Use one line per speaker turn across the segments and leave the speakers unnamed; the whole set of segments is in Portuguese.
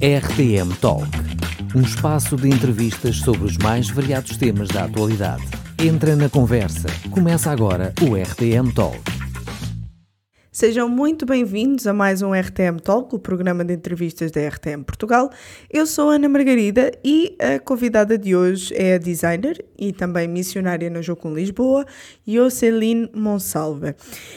RTM Talk um espaço de entrevistas sobre os mais variados temas da atualidade. Entra na conversa. Começa agora o RTM Talk.
Sejam muito bem-vindos a mais um RTM Talk, o programa de entrevistas da RTM Portugal. Eu sou Ana Margarida e a convidada de hoje é a designer e também missionária no Jocum Lisboa, Joceline Monsalve.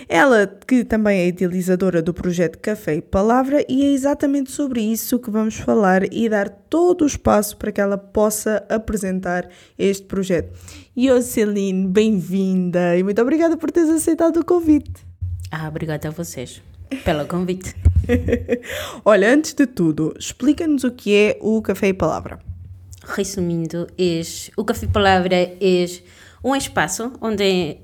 Ela que também é idealizadora do projeto Café e Palavra e é exatamente sobre isso que vamos falar e dar todo o espaço para que ela possa apresentar este projeto. Joceline, bem-vinda e muito obrigada por teres aceitado o convite.
Ah, obrigada a vocês pelo convite.
Olha, antes de tudo, explica-nos o que é o Café e Palavra.
Resumindo, é, o Café e Palavra é um espaço onde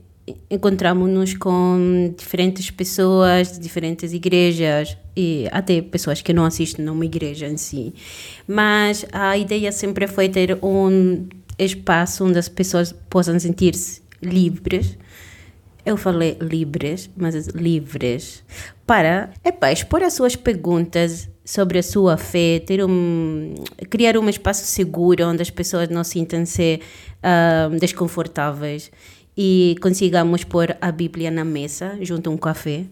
encontramos-nos com diferentes pessoas de diferentes igrejas e até pessoas que não assistem numa igreja em si. Mas a ideia sempre foi ter um espaço onde as pessoas possam sentir-se livres eu falei livres, mas livres, para expor as suas perguntas sobre a sua fé, ter um, criar um espaço seguro onde as pessoas não sintam-se uh, desconfortáveis e consigamos pôr a Bíblia na mesa junto a um café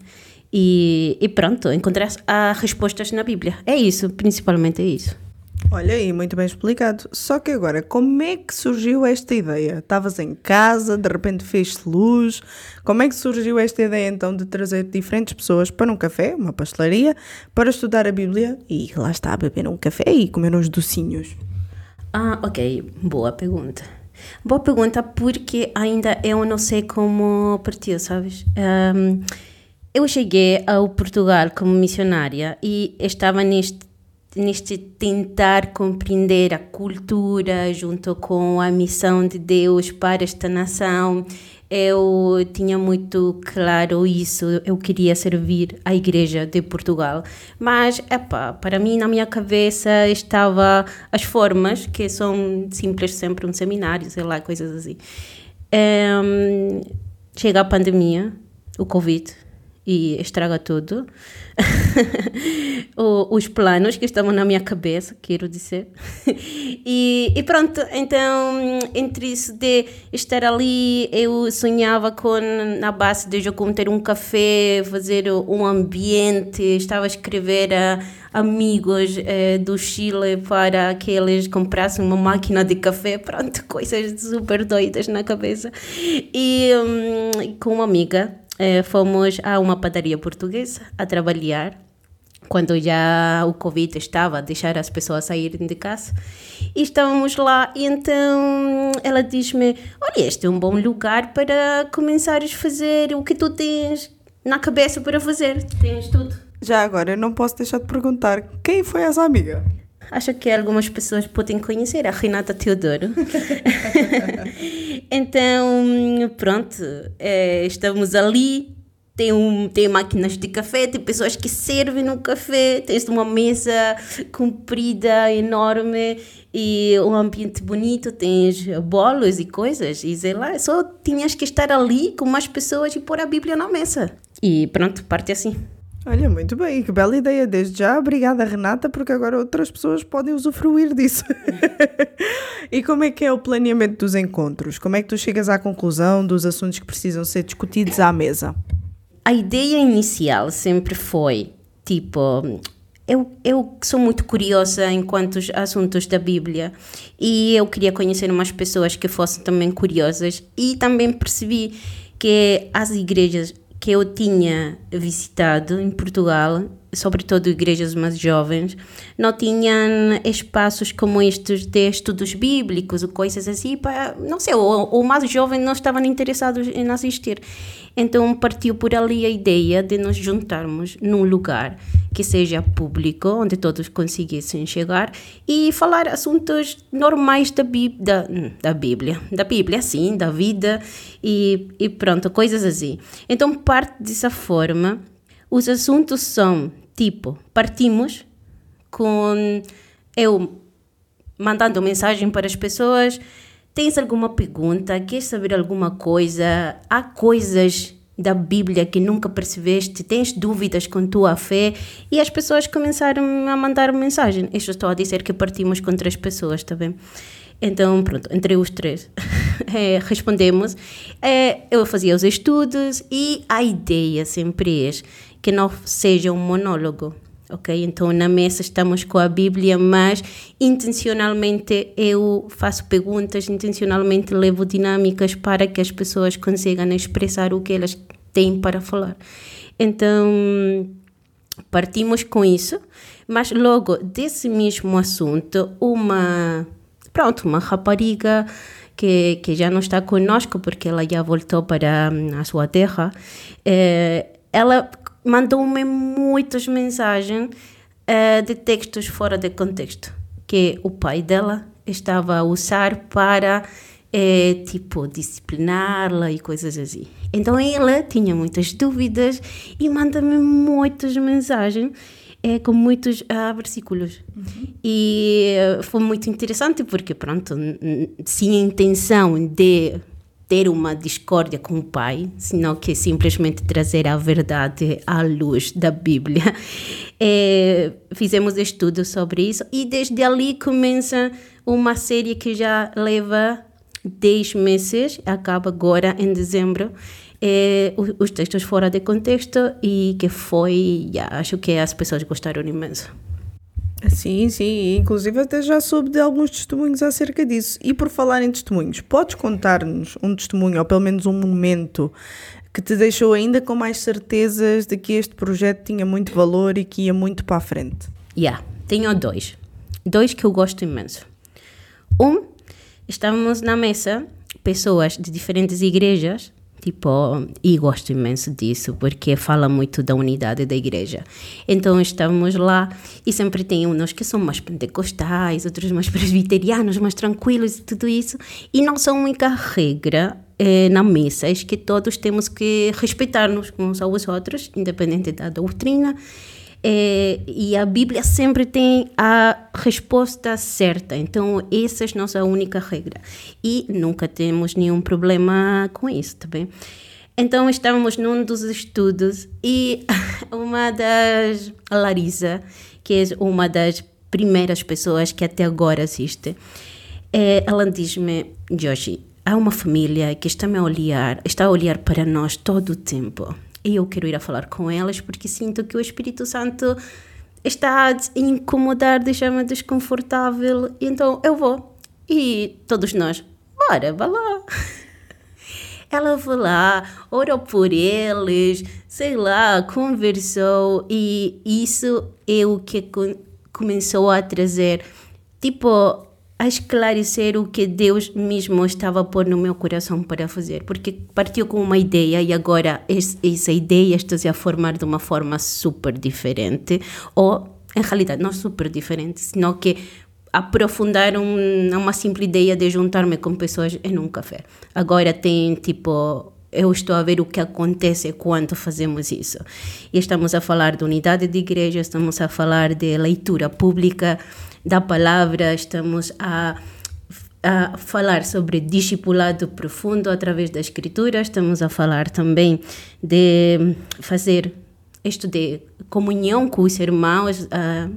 e, e pronto, encontrar as respostas na Bíblia. É isso, principalmente é isso.
Olha aí, muito bem explicado. Só que agora, como é que surgiu esta ideia? Estavas em casa, de repente fez-se luz. Como é que surgiu esta ideia então de trazer diferentes pessoas para um café, uma pastelaria, para estudar a Bíblia e lá está, beber um café e comer uns docinhos?
Ah, ok. Boa pergunta. Boa pergunta porque ainda eu não sei como partiu, sabes? Um, eu cheguei ao Portugal como missionária e estava neste neste tentar compreender a cultura junto com a missão de Deus para esta nação. Eu tinha muito claro isso, eu queria servir a Igreja de Portugal. Mas, epa, para mim, na minha cabeça, estava as formas, que são simples, sempre um seminário, sei lá, coisas assim. Um, chega a pandemia, o Covid, e estraga tudo. os planos que estavam na minha cabeça, quero dizer. e, e, pronto, então, entre isso de estar ali, eu sonhava com, na base de eu ter um café, fazer um ambiente, estava a escrever a amigos eh, do Chile para que eles comprassem uma máquina de café, pronto, coisas super doidas na cabeça. E um, com uma amiga, eh, fomos a uma padaria portuguesa a trabalhar quando já o Covid estava a deixar as pessoas saírem de casa. E estávamos lá, e então ela diz-me: Olha, este é um bom lugar para começares a fazer o que tu tens na cabeça para fazer. Tens tudo.
Já agora, eu não posso deixar de perguntar: quem foi essa amiga?
Acho que algumas pessoas podem conhecer a Renata Teodoro. então, pronto, é, estamos ali. Tem, um, tem máquinas de café, tem pessoas que servem no café, tens uma mesa comprida, enorme e um ambiente bonito, tens bolos e coisas, e sei lá, só tinhas que estar ali com mais pessoas e pôr a Bíblia na mesa. E pronto, parte assim.
Olha, muito bem, que bela ideia. Desde já, obrigada, Renata, porque agora outras pessoas podem usufruir disso. e como é que é o planeamento dos encontros? Como é que tu chegas à conclusão dos assuntos que precisam ser discutidos à mesa?
A ideia inicial sempre foi tipo. Eu, eu sou muito curiosa em quantos assuntos da Bíblia e eu queria conhecer umas pessoas que fossem também curiosas e também percebi que as igrejas que eu tinha visitado em Portugal, sobretudo igrejas mais jovens, não tinham espaços como estes de estudos bíblicos ou coisas assim, para, não sei, o mais jovem não estavam interessados em assistir. Então partiu por ali a ideia de nos juntarmos num lugar que seja público, onde todos conseguissem chegar e falar assuntos normais da, da, da Bíblia, da Bíblia, sim, da vida e, e pronto, coisas assim. Então parte dessa forma, os assuntos são tipo, partimos com eu mandando mensagem para as pessoas Tens alguma pergunta? Queres saber alguma coisa? Há coisas da Bíblia que nunca percebeste, tens dúvidas com tua fé e as pessoas começaram a mandar mensagem. Isto estou a dizer que partimos com três pessoas, está bem? Então, pronto, entre os três é, respondemos. É, eu fazia os estudos e a ideia sempre é que não seja um monólogo, ok? Então, na mesa estamos com a Bíblia, mas intencionalmente eu faço perguntas, intencionalmente levo dinâmicas para que as pessoas consigam expressar o que elas têm para falar. Então, partimos com isso, mas logo desse mesmo assunto, uma pronto, uma rapariga que, que já não está conosco porque ela já voltou para hum, a sua terra, eh, ela mandou-me muitas mensagens eh, de textos fora de contexto que o pai dela estava a usar para é, tipo, discipliná-la e coisas assim. Então ela tinha muitas dúvidas e manda-me muitas mensagens é, com muitos ah, versículos. Uhum. E foi muito interessante porque, pronto, sem a intenção de ter uma discórdia com o pai, senão que simplesmente trazer a verdade à luz da Bíblia. É, fizemos estudos sobre isso e desde ali começa uma série que já leva 10 meses, acaba agora em dezembro, é, os textos fora de contexto e que foi, acho que as pessoas gostaram imenso.
Sim, sim, inclusive até já soube de alguns testemunhos acerca disso. E por falar em testemunhos, podes contar-nos um testemunho, ou pelo menos um momento, que te deixou ainda com mais certezas de que este projeto tinha muito valor e que ia muito para a frente?
Yeah, tenho dois. Dois que eu gosto imenso. Um, estávamos na mesa, pessoas de diferentes igrejas, Tipo, e gosto imenso disso, porque fala muito da unidade da igreja. Então estamos lá e sempre tem uns que são mais pentecostais, outros mais presbiterianos, mais tranquilos e tudo isso. E nossa única regra eh, na mesa é que todos temos que respeitar-nos uns aos outros, independente da doutrina. É, e a Bíblia sempre tem a resposta certa. Então, essa é a nossa única regra. E nunca temos nenhum problema com isso, tá bem? Então, estávamos num dos estudos e uma das. A Larissa, que é uma das primeiras pessoas que até agora assiste, é, ela diz-me: Joshi, há uma família que está a olhar, está a olhar para nós todo o tempo eu quero ir a falar com elas porque sinto que o Espírito Santo está a incomodar, deixar-me desconfortável, então eu vou. E todos nós, bora, vá lá. Ela foi lá, orou por eles, sei lá, conversou e isso é o que começou a trazer, tipo, a esclarecer o que Deus mesmo estava a pôr no meu coração para fazer, porque partiu com uma ideia e agora essa ideia está-se a formar de uma forma super diferente, ou em realidade não super diferente, senão que aprofundar um, uma simples ideia de juntar-me com pessoas em um café. Agora tem tipo eu estou a ver o que acontece quando fazemos isso. E estamos a falar de unidade de igreja, estamos a falar de leitura pública, da palavra, estamos a, a falar sobre discipulado profundo através da escritura, estamos a falar também de fazer isto de comunhão com os irmãos uh,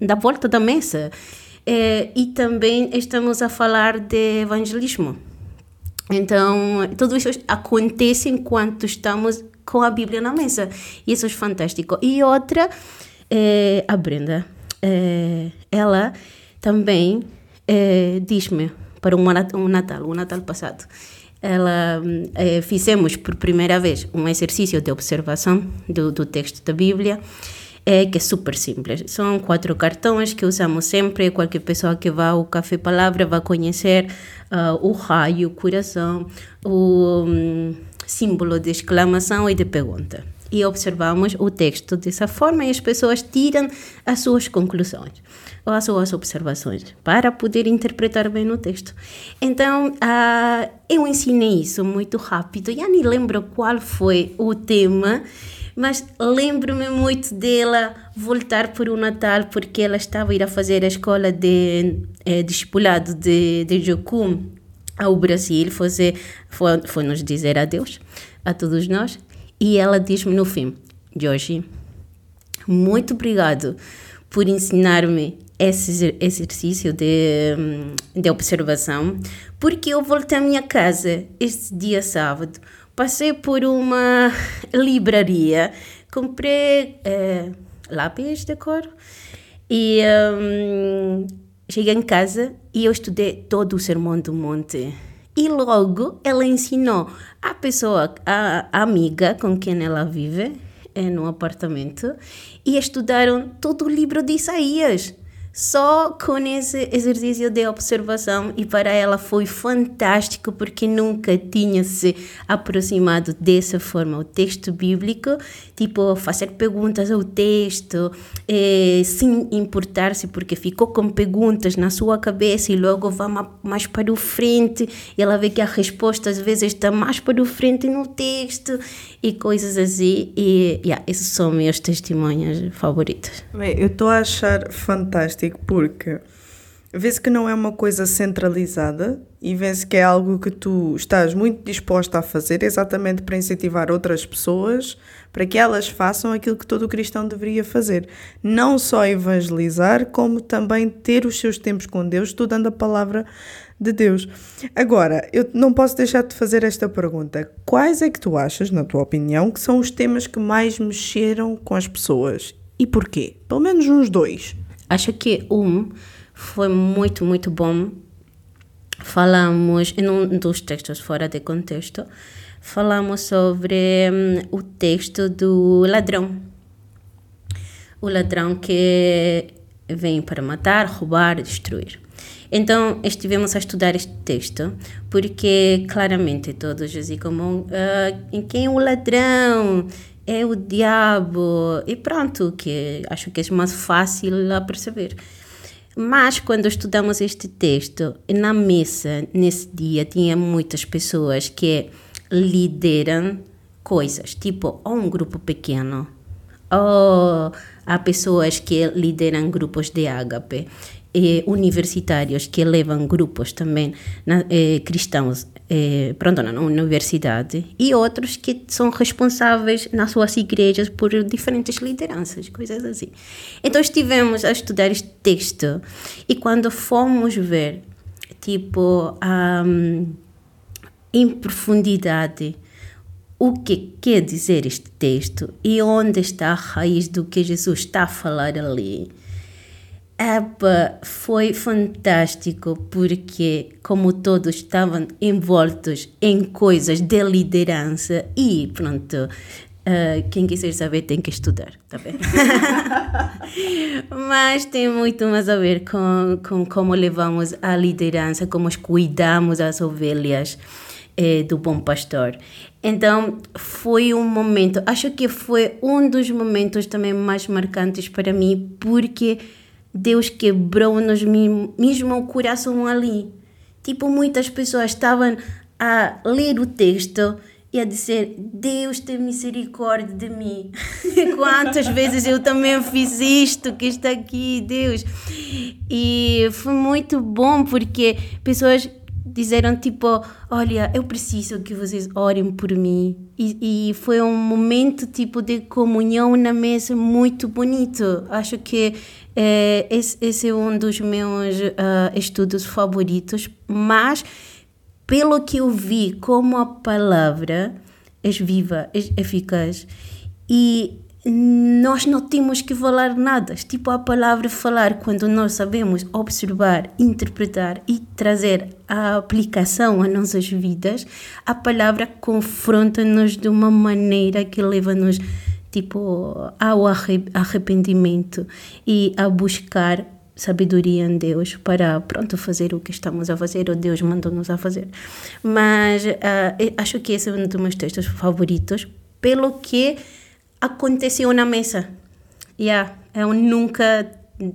da volta da mesa. É, e também estamos a falar de evangelismo. Então, tudo isso acontece enquanto estamos com a Bíblia na mesa. Isso é fantástico. E outra, é, a Brenda é, ela também é, diz-me para um, Natal, um Natal passado, ela é, fizemos por primeira vez um exercício de observação do, do texto da Bíblia é que é super simples. São quatro cartões que usamos sempre. Qualquer pessoa que vá ao Café Palavra vai conhecer uh, o raio, o coração, o um, símbolo de exclamação e de pergunta e observamos o texto dessa forma e as pessoas tiram as suas conclusões ou as suas observações para poder interpretar bem o texto. Então, uh, eu ensinei isso muito rápido, já nem lembro qual foi o tema, mas lembro-me muito dela voltar para o Natal porque ela estava a ir a fazer a escola de eh, discipulado de, de Jocum ao Brasil, fazer, foi, foi nos dizer adeus a todos nós E ela diz-me no fim: Joshi, muito obrigado por ensinar-me esse exercício de, de observação, porque eu voltei à minha casa este dia sábado, passei por uma livraria, comprei é, lápis de cor e um, cheguei em casa e eu estudei todo o Sermão do Monte. E logo ela ensinou a pessoa, a amiga com quem ela vive, é, no apartamento, e estudaram todo o livro de Isaías só com esse exercício de observação e para ela foi fantástico porque nunca tinha se aproximado dessa forma. Ao texto bíblico, tipo fazer perguntas ao texto, eh, sem importar-se porque ficou com perguntas na sua cabeça e logo vai mais para o frente. E ela vê que a resposta às vezes está mais para o frente no texto e coisas assim. E yeah, esses são meus testemunhos favoritos.
Bem, eu estou a achar fantástico fantástico porque vê-se que não é uma coisa centralizada e vê-se que é algo que tu estás muito disposta a fazer exatamente para incentivar outras pessoas para que elas façam aquilo que todo cristão deveria fazer. Não só evangelizar, como também ter os seus tempos com Deus, estudando a palavra de Deus. Agora, eu não posso deixar de fazer esta pergunta. Quais é que tu achas, na tua opinião, que são os temas que mais mexeram com as pessoas? E porquê? Pelo menos uns dois.
Acho que um foi muito, muito bom. Falamos, em um dos textos fora de contexto, falamos sobre um, o texto do ladrão. O ladrão que vem para matar, roubar, destruir. Então, estivemos a estudar este texto, porque claramente todos dizem como, uh, em quem é o ladrão? É o diabo e pronto, que acho que é mais fácil a perceber. Mas quando estudamos este texto, na mesa, nesse dia, tinha muitas pessoas que lideram coisas, tipo ou um grupo pequeno, ou há pessoas que lideram grupos de ágape, e universitários que levam grupos também na, eh, cristãos eh, pronto, na universidade e outros que são responsáveis nas suas igrejas por diferentes lideranças, coisas assim. Então estivemos a estudar este texto e quando fomos ver, tipo, um, em profundidade o que quer dizer este texto e onde está a raiz do que Jesus está a falar ali Epa, foi fantástico porque, como todos estavam envoltos em coisas de liderança, e pronto, uh, quem quiser saber tem que estudar, tá bem? Mas tem muito mais a ver com, com como levamos a liderança, como cuidamos as ovelhas eh, do bom pastor. Então foi um momento, acho que foi um dos momentos também mais marcantes para mim, porque Deus quebrou-nos mesmo o coração ali. Tipo, muitas pessoas estavam a ler o texto e a dizer: Deus tem misericórdia de mim. Quantas vezes eu também fiz isto que está aqui, Deus. E foi muito bom porque pessoas disseram tipo, olha, eu preciso que vocês orem por mim. E, e foi um momento tipo de comunhão na mesa muito bonito. Acho que é, esse, esse, é um dos meus uh, estudos favoritos, mas pelo que eu vi, como a palavra é viva, é eficaz e nós não temos que falar nada. Tipo a palavra falar, quando nós sabemos observar, interpretar e trazer a aplicação às nossas vidas, a palavra confronta-nos de uma maneira que leva-nos tipo ao arrependimento e a buscar sabedoria em Deus para pronto fazer o que estamos a fazer ou Deus mandou-nos a fazer mas uh, acho que esse é um dos meus textos favoritos pelo que aconteceu na mesa yeah, eu nunca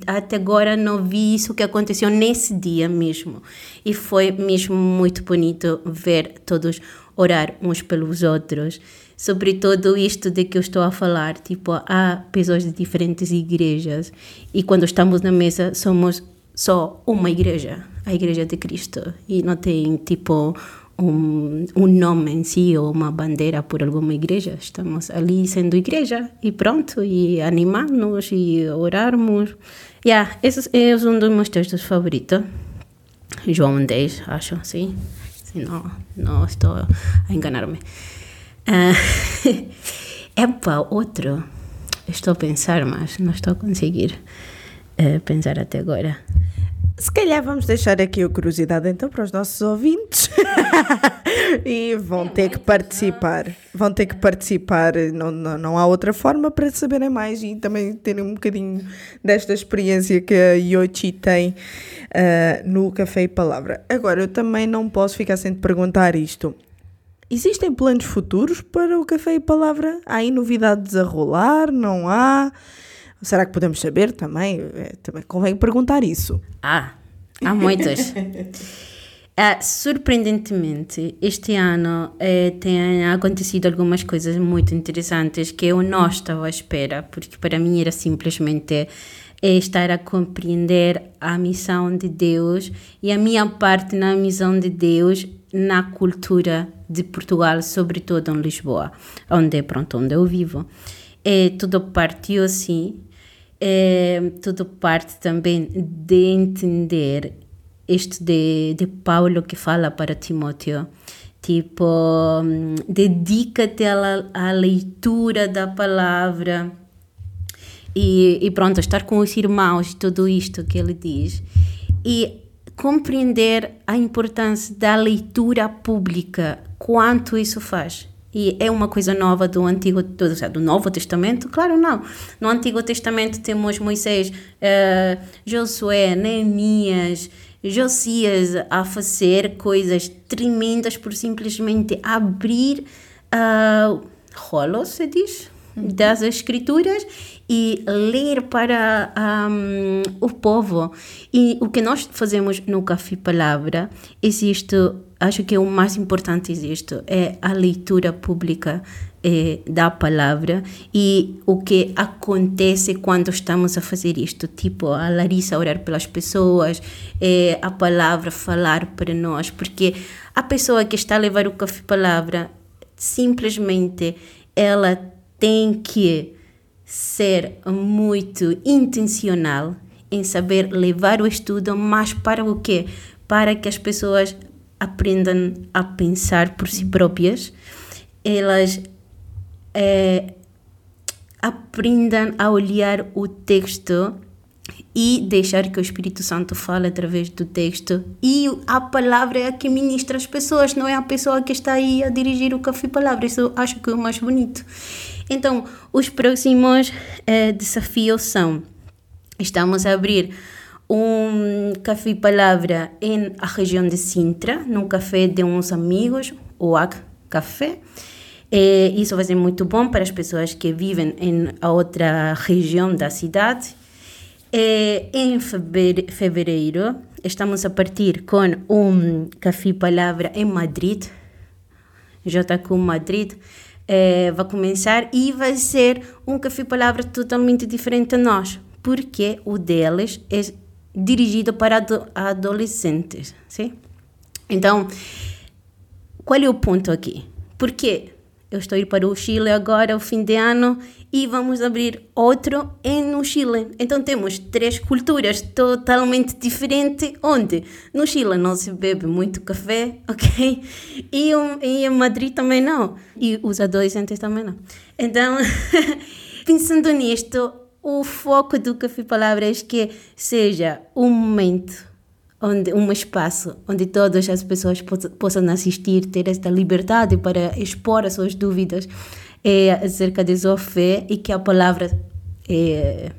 até agora não vi isso que aconteceu nesse dia mesmo e foi mesmo muito bonito ver todos orar uns pelos outros sobre tudo isto de que eu estou a falar. Tipo, há pessoas de diferentes igrejas e quando estamos na mesa somos só uma igreja, a igreja de Cristo. E não tem, tipo, um, um nome em si ou uma bandeira por alguma igreja. Estamos ali sendo igreja e pronto, e animarmos e orarmos. Yeah, esse é um dos meus textos favoritos. João 10, acho, sim. sim não, não estou a enganar-me. Uh, epa, outro. Estou a pensar, mas não estou a conseguir uh, pensar até agora.
Se calhar vamos deixar aqui a curiosidade então para os nossos ouvintes e vão ter que participar. Vão ter que participar, não, não, não há outra forma para saberem mais e também terem um bocadinho desta experiência que a Yochi tem uh, no Café e Palavra. Agora, eu também não posso ficar sem te perguntar isto. Existem planos futuros para o Café e Palavra? Há aí novidades a rolar? Não há? Será que podemos saber também? É, também convém perguntar isso.
Ah, há muitas. ah, surpreendentemente, este ano eh, tem acontecido algumas coisas muito interessantes que eu não estava à espera, porque para mim era simplesmente é estar a compreender a missão de Deus e a minha parte na missão de Deus na cultura de Portugal, sobretudo em Lisboa, onde pronto, onde eu vivo. É, tudo partiu assim, é, tudo parte também de entender isto de, de Paulo que fala para Timóteo, tipo, hum, dedica-te à, à leitura da palavra, e, e pronto, estar com os irmãos tudo isto que ele diz. E compreender a importância da leitura pública, quanto isso faz. E é uma coisa nova do Antigo, do, do Novo Testamento? Claro, não. No Antigo Testamento temos Moisés, uh, Josué, Neemias, Josias a fazer coisas tremendas por simplesmente abrir uh, rolos, se diz? das escrituras e ler para um, o povo. E o que nós fazemos no Café Palavra existe, acho que o mais importante existe, é a leitura pública é, da palavra e o que acontece quando estamos a fazer isto, tipo a Larissa orar pelas pessoas, é, a palavra falar para nós, porque a pessoa que está a levar o café palavra simplesmente ela tem que ser muito intencional em saber levar o estudo, mas para o quê? Para que as pessoas aprendam a pensar por si próprias, elas é, aprendam a olhar o texto e deixar que o Espírito Santo fale através do texto. E a palavra é a que ministra as pessoas, não é a pessoa que está aí a dirigir o café palavra. Isso acho que é o mais bonito. Então, os próximos eh, desafios são: estamos a abrir um café palavra em a região de Sintra, num café de uns amigos, o AC Café. Eh, isso vai ser muito bom para as pessoas que vivem em outra região da cidade. Eh, em fevereiro, estamos a partir com um café palavra em Madrid, JQ Madrid é, vai começar e vai ser um café palavra totalmente diferente a nós, porque o deles é dirigido para adolescentes, sim? Então, qual é o ponto aqui? Porque eu estou indo para o Chile agora, o fim de ano, e vamos abrir outro no Chile. Então temos três culturas totalmente diferentes, onde no Chile não se bebe muito café, ok? E, um, e em Madrid também não. E os adolescentes também não. Então, pensando nisto, o foco do Café Palavras é que seja um momento onde um espaço onde todas as pessoas possam assistir, ter esta liberdade para expor as suas dúvidas é, acerca de fé e que a palavra é,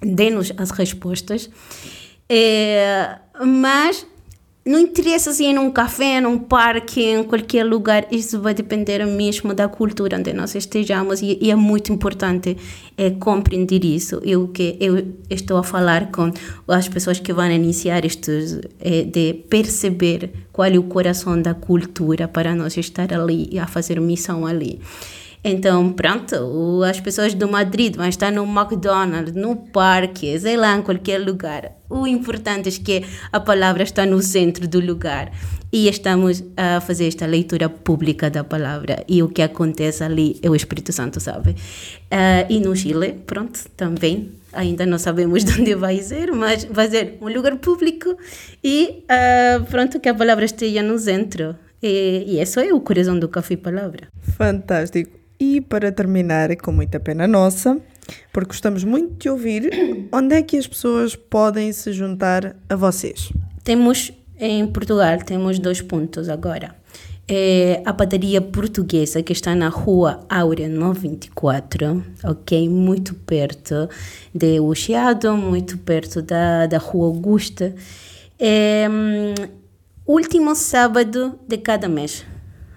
dê-nos as respostas. É, mas não interessa se é num café, num parque, em qualquer lugar, isso vai depender mesmo da cultura onde nós estejamos e, e é muito importante é, compreender isso. Eu que eu estou a falar com as pessoas que vão iniciar estes, é, de perceber qual é o coração da cultura para nós estar ali e a fazer missão ali. Então, pronto, as pessoas do Madrid vão estar no McDonald's, no parque, sei lá, em qualquer lugar. O importante é que a palavra está no centro do lugar e estamos a fazer esta leitura pública da palavra e o que acontece ali é o Espírito Santo sabe. Uh, e no Chile, pronto, também ainda não sabemos de onde vai ser, mas vai ser um lugar público e uh, pronto que a palavra esteja no centro. E, e isso é o coração do Café Palavra.
Fantástico. E para terminar, com muita pena nossa, porque gostamos muito de ouvir, onde é que as pessoas podem se juntar a vocês?
Temos em Portugal, temos dois pontos agora. É a padaria portuguesa que está na rua Áurea 924, ok? Muito perto de Uchiado, muito perto da, da rua Augusta. É, hum, último sábado de cada mês,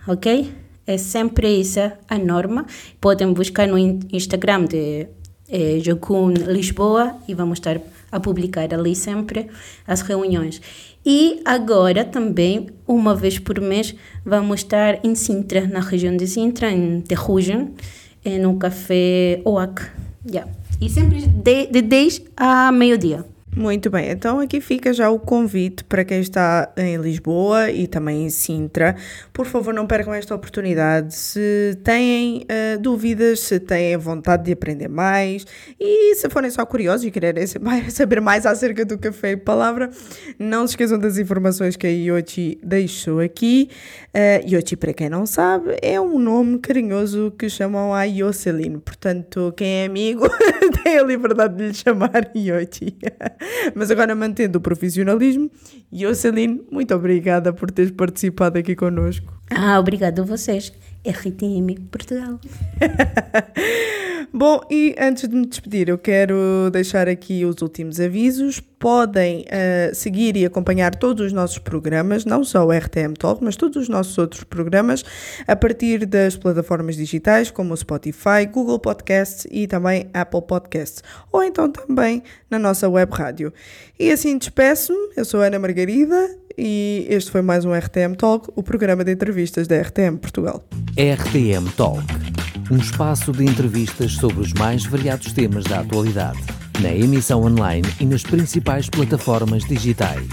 ok? É sempre essa a norma. Podem buscar no Instagram de é, Jocum Lisboa e vamos estar a publicar ali sempre as reuniões. E agora também, uma vez por mês, vamos estar em Sintra, na região de Sintra, em Terrugen, no café OAC. Yeah. E sempre de, de 10 a meio-dia.
Muito bem, então aqui fica já o convite para quem está em Lisboa e também em Sintra. Por favor, não percam esta oportunidade. Se têm uh, dúvidas, se têm vontade de aprender mais e se forem só curiosos e quererem saber mais acerca do café e palavra, não se esqueçam das informações que a Yochi deixou aqui. Uh, para quem não sabe, é um nome carinhoso que chamam a Yoselin. Portanto, quem é amigo tem a liberdade de lhe chamar Yochi. Mas agora mantendo o profissionalismo, Jocelyn, muito obrigada por teres participado aqui connosco.
Ah, obrigado a vocês. RTM Portugal.
Bom, e antes de me despedir, eu quero deixar aqui os últimos avisos. Podem uh, seguir e acompanhar todos os nossos programas, não só o RTM Talk, mas todos os nossos outros programas, a partir das plataformas digitais como o Spotify, Google Podcasts e também Apple Podcasts, ou então também na nossa web rádio. E assim despeço-me, eu sou Ana Margarida e este foi mais um RTM Talk, o programa de entrevistas da RTM Portugal.
RTM Talk, um espaço de entrevistas sobre os mais variados temas da atualidade, na emissão online e nas principais plataformas digitais.